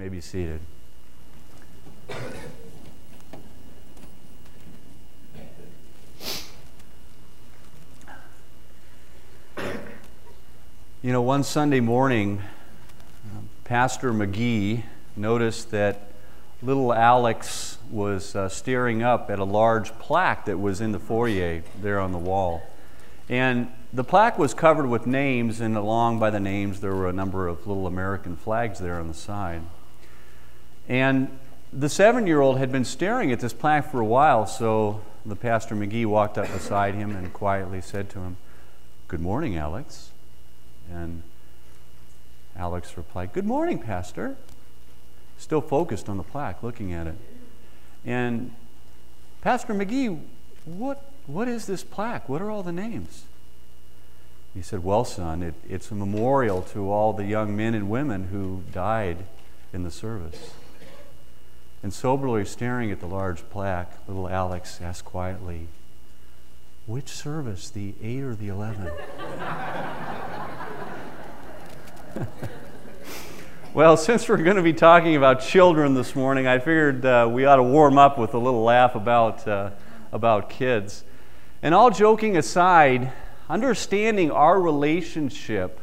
may be seated. You know, one Sunday morning, Pastor McGee noticed that little Alex was uh, staring up at a large plaque that was in the foyer there on the wall. And the plaque was covered with names, and along by the names, there were a number of little American flags there on the side. And the seven year old had been staring at this plaque for a while, so the Pastor McGee walked up beside him and quietly said to him, Good morning, Alex. And Alex replied, Good morning, Pastor. Still focused on the plaque, looking at it. And Pastor McGee, what, what is this plaque? What are all the names? He said, Well, son, it, it's a memorial to all the young men and women who died in the service. And soberly staring at the large plaque, little Alex asked quietly, Which service, the 8 or the 11? well, since we're going to be talking about children this morning, I figured uh, we ought to warm up with a little laugh about, uh, about kids. And all joking aside, understanding our relationship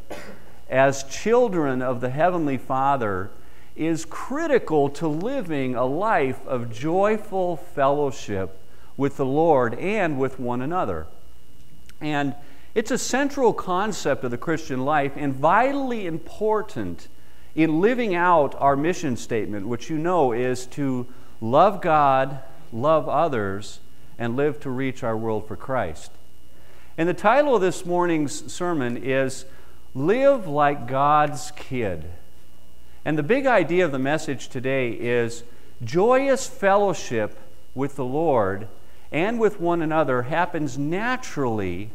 as children of the Heavenly Father is critical to living a life of joyful fellowship with the Lord and with one another. And it's a central concept of the Christian life and vitally important in living out our mission statement, which you know is to love God, love others, and live to reach our world for Christ. And the title of this morning's sermon is Live Like God's Kid. And the big idea of the message today is joyous fellowship with the Lord and with one another happens naturally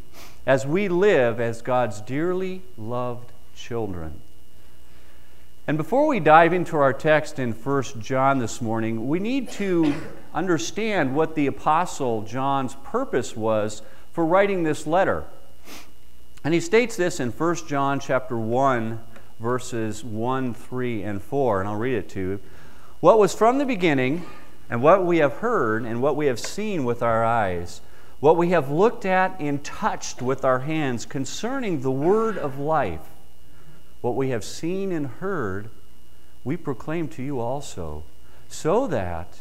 as we live as God's dearly loved children. And before we dive into our text in 1 John this morning, we need to understand what the apostle John's purpose was for writing this letter. And he states this in 1 John chapter 1 verses 1, 3 and 4, and I'll read it to you. What was from the beginning and what we have heard and what we have seen with our eyes what we have looked at and touched with our hands concerning the word of life, what we have seen and heard, we proclaim to you also, so that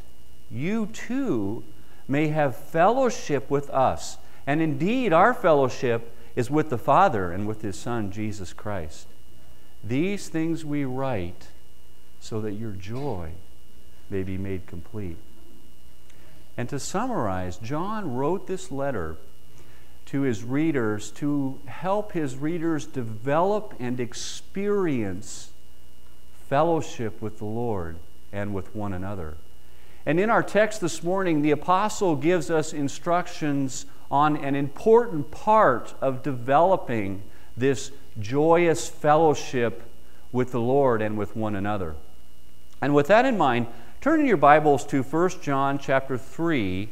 you too may have fellowship with us. And indeed, our fellowship is with the Father and with His Son, Jesus Christ. These things we write so that your joy may be made complete. And to summarize, John wrote this letter to his readers to help his readers develop and experience fellowship with the Lord and with one another. And in our text this morning, the apostle gives us instructions on an important part of developing this joyous fellowship with the Lord and with one another. And with that in mind, Turn in your Bibles to 1 John chapter 3,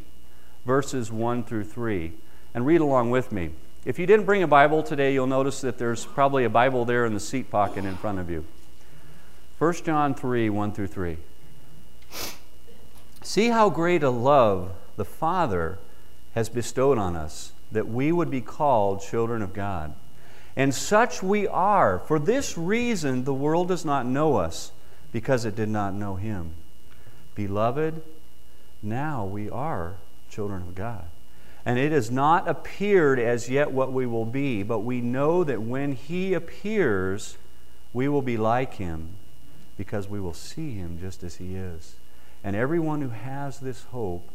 verses 1 through 3, and read along with me. If you didn't bring a Bible today, you'll notice that there's probably a Bible there in the seat pocket in front of you. 1 John 3, 1 through 3. See how great a love the Father has bestowed on us, that we would be called children of God. And such we are. For this reason, the world does not know us, because it did not know Him. Beloved, now we are children of God. And it has not appeared as yet what we will be, but we know that when He appears, we will be like Him, because we will see Him just as He is. And everyone who has this hope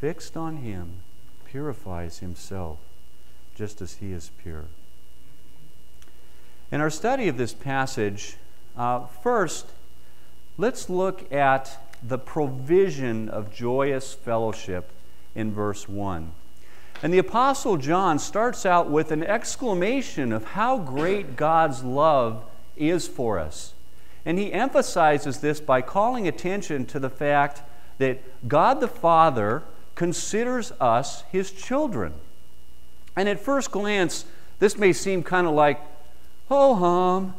fixed on Him purifies himself just as He is pure. In our study of this passage, uh, first, let's look at the provision of joyous fellowship in verse 1. And the Apostle John starts out with an exclamation of how great God's love is for us. And he emphasizes this by calling attention to the fact that God the Father considers us his children. And at first glance, this may seem kind of like, ho hum.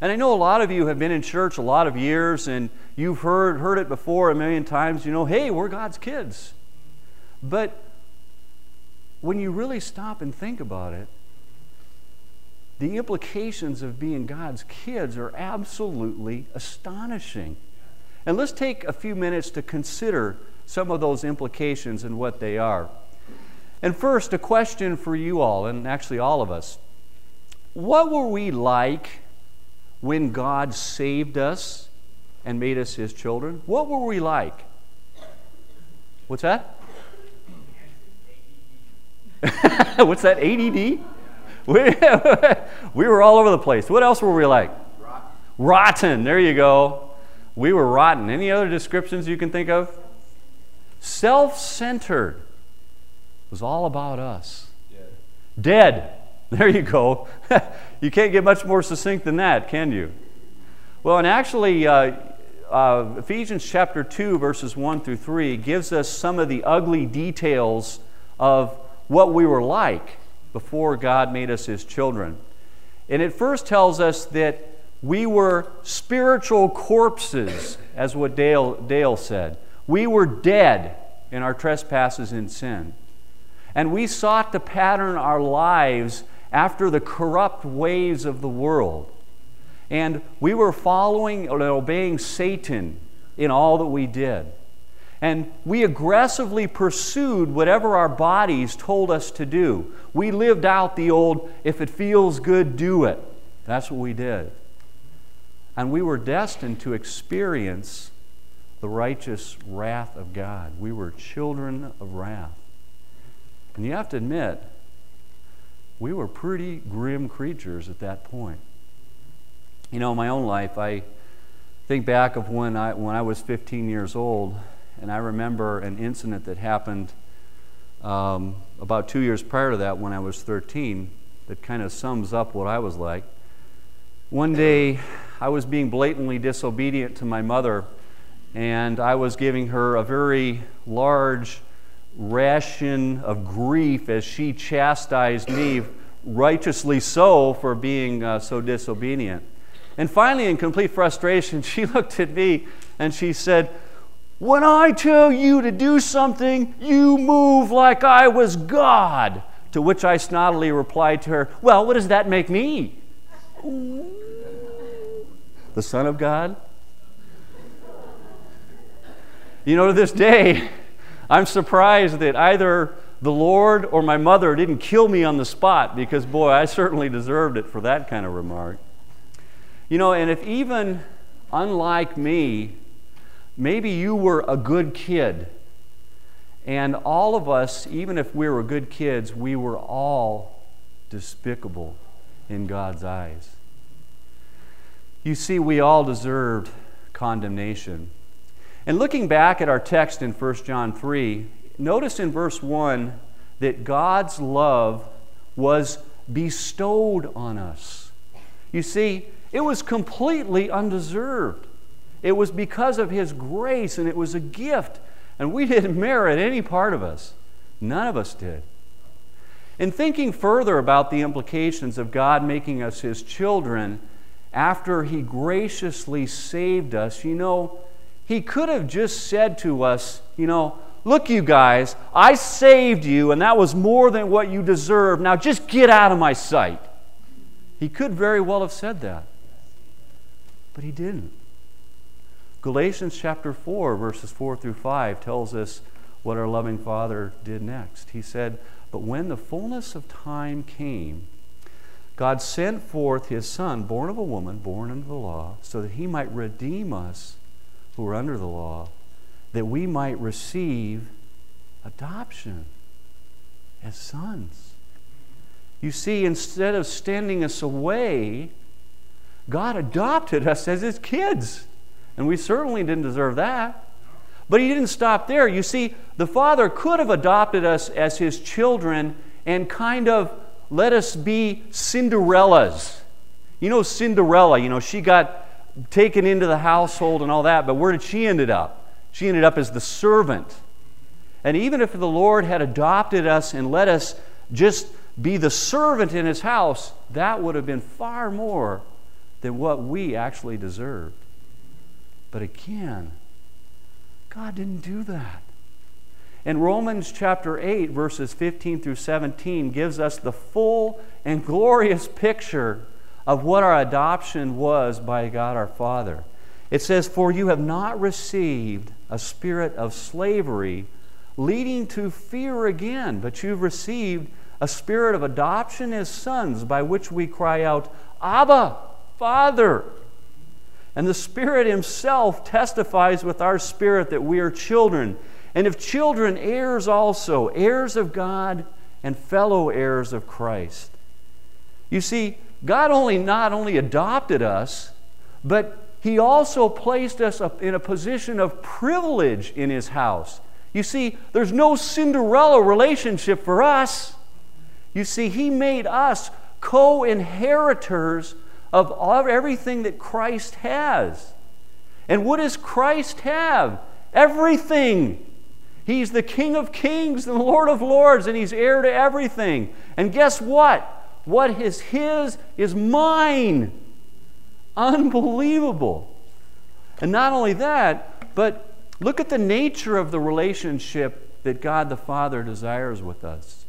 And I know a lot of you have been in church a lot of years and you've heard, heard it before a million times. You know, hey, we're God's kids. But when you really stop and think about it, the implications of being God's kids are absolutely astonishing. And let's take a few minutes to consider some of those implications and what they are. And first, a question for you all, and actually all of us. What were we like when God saved us and made us His children? What were we like? What's that? What's that, ADD? We, we were all over the place. What else were we like? Rotten. rotten. There you go. We were rotten. Any other descriptions you can think of? Self centered. It was all about us. Dead. Dead. There you go. you can't get much more succinct than that, can you? Well, and actually, uh, uh, Ephesians chapter 2, verses 1 through 3, gives us some of the ugly details of what we were like before God made us his children. And it first tells us that we were spiritual corpses, as what Dale, Dale said. We were dead in our trespasses and sin. And we sought to pattern our lives after the corrupt ways of the world. And we were following and obeying Satan in all that we did. And we aggressively pursued whatever our bodies told us to do. We lived out the old, if it feels good, do it. That's what we did. And we were destined to experience the righteous wrath of God. We were children of wrath. And you have to admit, we were pretty grim creatures at that point. You know, in my own life, I think back of when I, when I was 15 years old and I remember an incident that happened um, about two years prior to that when I was 13 that kind of sums up what I was like. One day, I was being blatantly disobedient to my mother, and I was giving her a very large ration of grief as she chastised me, righteously so, for being uh, so disobedient. And finally, in complete frustration, she looked at me and she said, when I tell you to do something, you move like I was God. To which I snottily replied to her, Well, what does that make me? The Son of God? You know, to this day, I'm surprised that either the Lord or my mother didn't kill me on the spot because, boy, I certainly deserved it for that kind of remark. You know, and if even unlike me, Maybe you were a good kid. And all of us, even if we were good kids, we were all despicable in God's eyes. You see, we all deserved condemnation. And looking back at our text in 1 John 3, notice in verse 1 that God's love was bestowed on us. You see, it was completely undeserved. It was because of His grace, and it was a gift. And we didn't merit any part of us. None of us did. In thinking further about the implications of God making us His children after He graciously saved us, you know, He could have just said to us, you know, look, you guys, I saved you, and that was more than what you deserve. Now just get out of my sight. He could very well have said that, but He didn't. Galatians chapter 4, verses 4 through 5, tells us what our loving Father did next. He said, But when the fullness of time came, God sent forth his Son, born of a woman, born under the law, so that he might redeem us who are under the law, that we might receive adoption as sons. You see, instead of standing us away, God adopted us as his kids. And we certainly didn't deserve that. But he didn't stop there. You see, the Father could have adopted us as his children and kind of let us be Cinderellas. You know, Cinderella, you know, she got taken into the household and all that, but where did she end up? She ended up as the servant. And even if the Lord had adopted us and let us just be the servant in his house, that would have been far more than what we actually deserved. But again, God didn't do that. And Romans chapter 8, verses 15 through 17, gives us the full and glorious picture of what our adoption was by God our Father. It says, For you have not received a spirit of slavery leading to fear again, but you've received a spirit of adoption as sons by which we cry out, Abba, Father. And the Spirit Himself testifies with our spirit that we are children. And if children, heirs also, heirs of God and fellow heirs of Christ. You see, God only not only adopted us, but He also placed us in a position of privilege in His house. You see, there's no Cinderella relationship for us. You see, He made us co inheritors of everything that Christ has. And what does Christ have? Everything. He's the King of kings and the Lord of lords, and He's heir to everything. And guess what? What is His is mine. Unbelievable. And not only that, but look at the nature of the relationship that God the Father desires with us.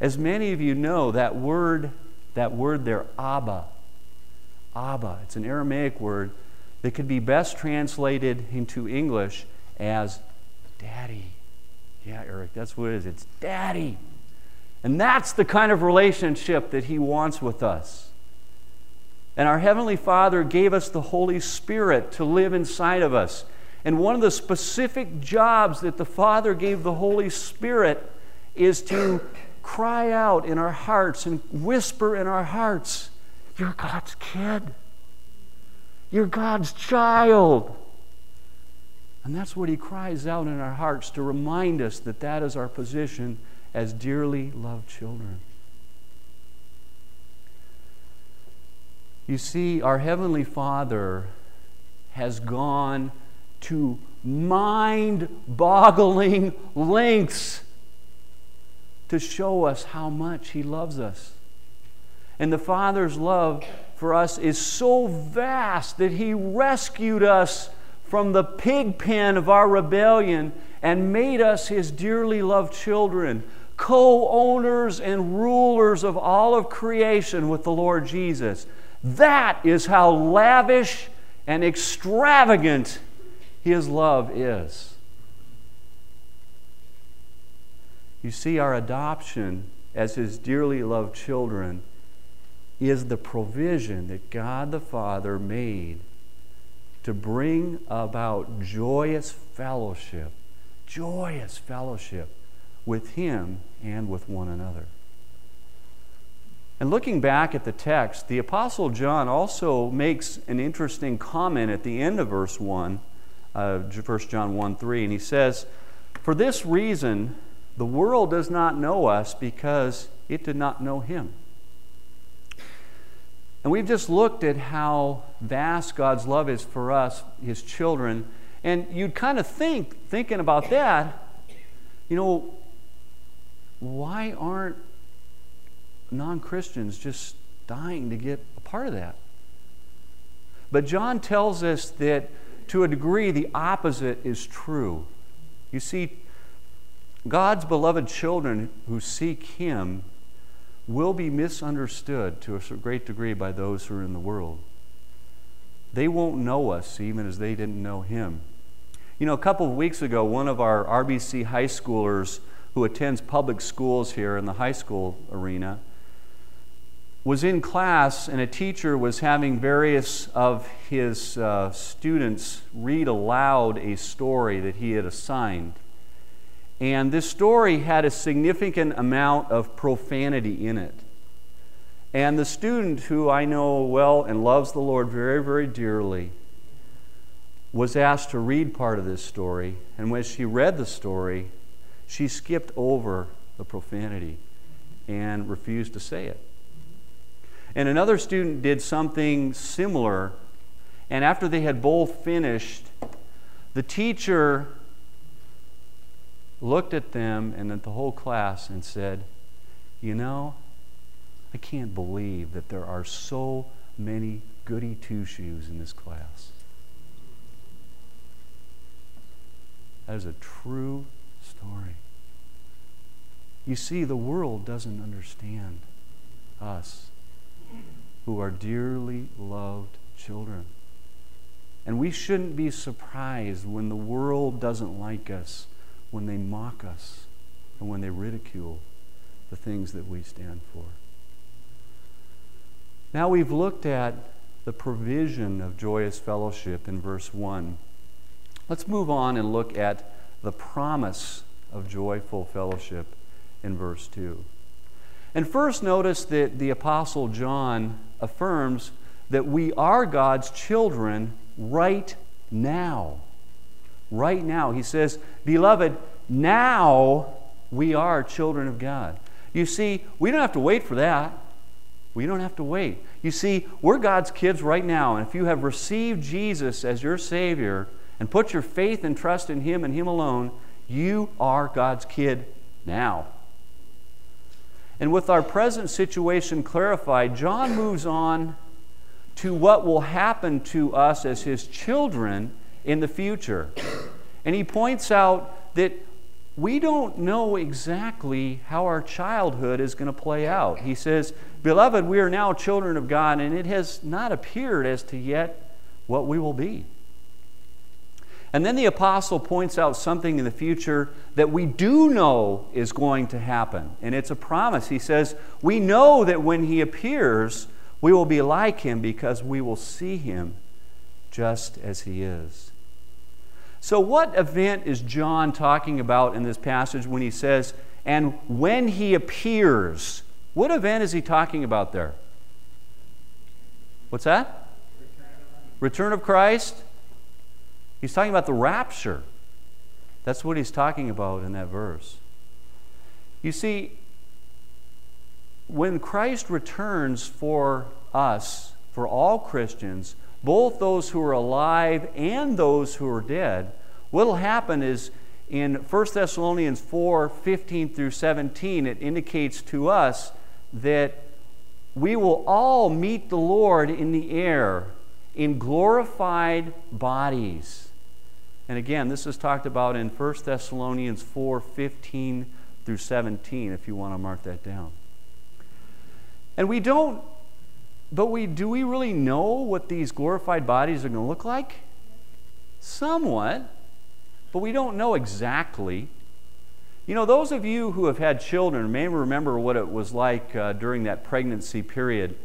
As many of you know, that word, that word there, Abba, Abba, it's an Aramaic word that could be best translated into English as daddy. Yeah, Eric, that's what it is. It's daddy. And that's the kind of relationship that he wants with us. And our Heavenly Father gave us the Holy Spirit to live inside of us. And one of the specific jobs that the Father gave the Holy Spirit is to cry out in our hearts and whisper in our hearts, You're God's kid. You're God's child. And that's what he cries out in our hearts to remind us that that is our position as dearly loved children. You see, our Heavenly Father has gone to mind boggling lengths to show us how much He loves us. And the Father's love for us is so vast that He rescued us from the pig pen of our rebellion and made us His dearly loved children, co owners and rulers of all of creation with the Lord Jesus. That is how lavish and extravagant His love is. You see, our adoption as His dearly loved children is the provision that God the Father made to bring about joyous fellowship, joyous fellowship with Him and with one another. And looking back at the text, the Apostle John also makes an interesting comment at the end of verse 1, uh, 1 John 1 3, and he says, For this reason, the world does not know us because it did not know him. And we've just looked at how vast God's love is for us, his children. And you'd kind of think, thinking about that, you know, why aren't non Christians just dying to get a part of that. But John tells us that to a degree the opposite is true. You see, God's beloved children who seek Him will be misunderstood to a great degree by those who are in the world. They won't know us even as they didn't know Him. You know, a couple of weeks ago, one of our RBC high schoolers who attends public schools here in the high school arena was in class and a teacher was having various of his uh, students read aloud a story that he had assigned. And this story had a significant amount of profanity in it. And the student, who I know well and loves the Lord very, very dearly, was asked to read part of this story. And when she read the story, she skipped over the profanity and refused to say it. And another student did something similar. And after they had both finished, the teacher looked at them and at the whole class and said, You know, I can't believe that there are so many goody two shoes in this class. That is a true story. You see, the world doesn't understand us who are dearly loved children. And we shouldn't be surprised when the world doesn't like us, when they mock us, and when they ridicule the things that we stand for. Now we've looked at the provision of joyous fellowship in verse 1. Let's move on and look at the promise of joyful fellowship in verse 2. And first, notice that the Apostle John affirms that we are God's children right now. Right now. He says, Beloved, now we are children of God. You see, we don't have to wait for that. We don't have to wait. You see, we're God's kids right now. And if you have received Jesus as your Savior and put your faith and trust in Him and Him alone, you are God's kid now. And with our present situation clarified, John moves on to what will happen to us as his children in the future. And he points out that we don't know exactly how our childhood is going to play out. He says, Beloved, we are now children of God, and it has not appeared as to yet what we will be. And then the apostle points out something in the future that we do know is going to happen. And it's a promise. He says, We know that when he appears, we will be like him because we will see him just as he is. So, what event is John talking about in this passage when he says, and when he appears? What event is he talking about there? What's that? Return of Christ? He's talking about the rapture. That's what he's talking about in that verse. You see, when Christ returns for us, for all Christians, both those who are alive and those who are dead, what will happen is in 1 Thessalonians 4 15 through 17, it indicates to us that we will all meet the Lord in the air in glorified bodies. And again, this is talked about in 1 Thessalonians 4 15 through 17, if you want to mark that down. And we don't, but we do we really know what these glorified bodies are going to look like? Somewhat, but we don't know exactly. You know, those of you who have had children may remember what it was like uh, during that pregnancy period.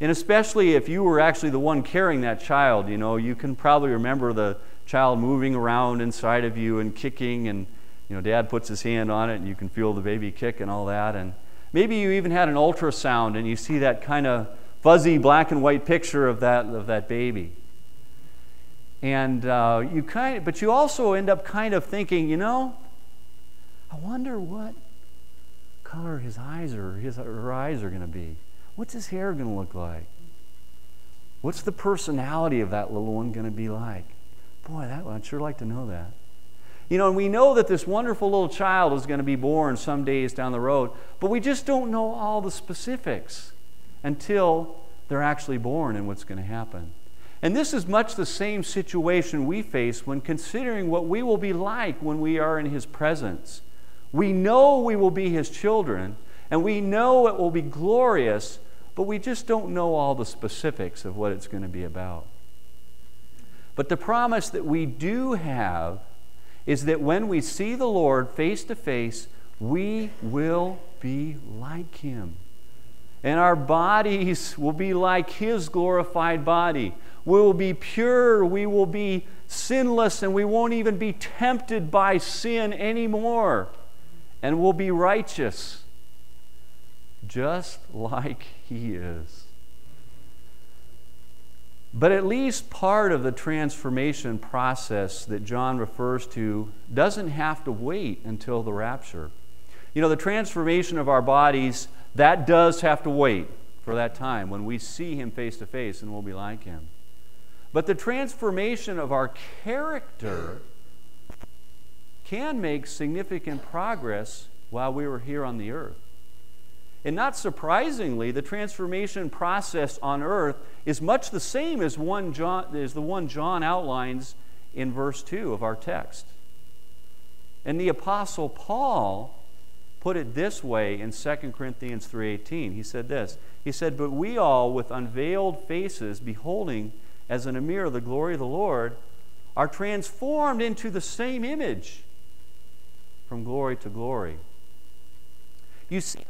And especially if you were actually the one carrying that child, you know, you can probably remember the child moving around inside of you and kicking and you know dad puts his hand on it and you can feel the baby kick and all that. And maybe you even had an ultrasound and you see that kind of fuzzy black and white picture of that of that baby. And uh, you kind of, but you also end up kind of thinking you know i wonder what color his eyes or his her eyes are going to be. What's his hair going to look like? What's the personality of that little one going to be like Boy, that, I'd sure like to know that. You know, and we know that this wonderful little child is going to be born some days down the road, but we just don't know all the specifics until they're actually born and what's going to happen. And this is much the same situation we face when considering what we will be like when we are in His presence. We know we will be His children, and we know it will be glorious, but we just don't know all the specifics of what it's going to be about. But the promise that we do have is that when we see the Lord face to face, we will be like Him. And our bodies will be like His glorified body. We will be pure, we will be sinless, and we won't even be tempted by sin anymore. And we'll be righteous, just like He is. But at least part of the transformation process that John refers to doesn't have to wait until the rapture. You know, the transformation of our bodies, that does have to wait for that time when we see him face to face and we'll be like him. But the transformation of our character can make significant progress while we were here on the earth. And not surprisingly, the transformation process on earth is much the same as, one John, as the one John outlines in verse 2 of our text. And the apostle Paul put it this way in 2 Corinthians 3:18. He said this. He said, "But we all with unveiled faces beholding as in a mirror the glory of the Lord are transformed into the same image from glory to glory." You see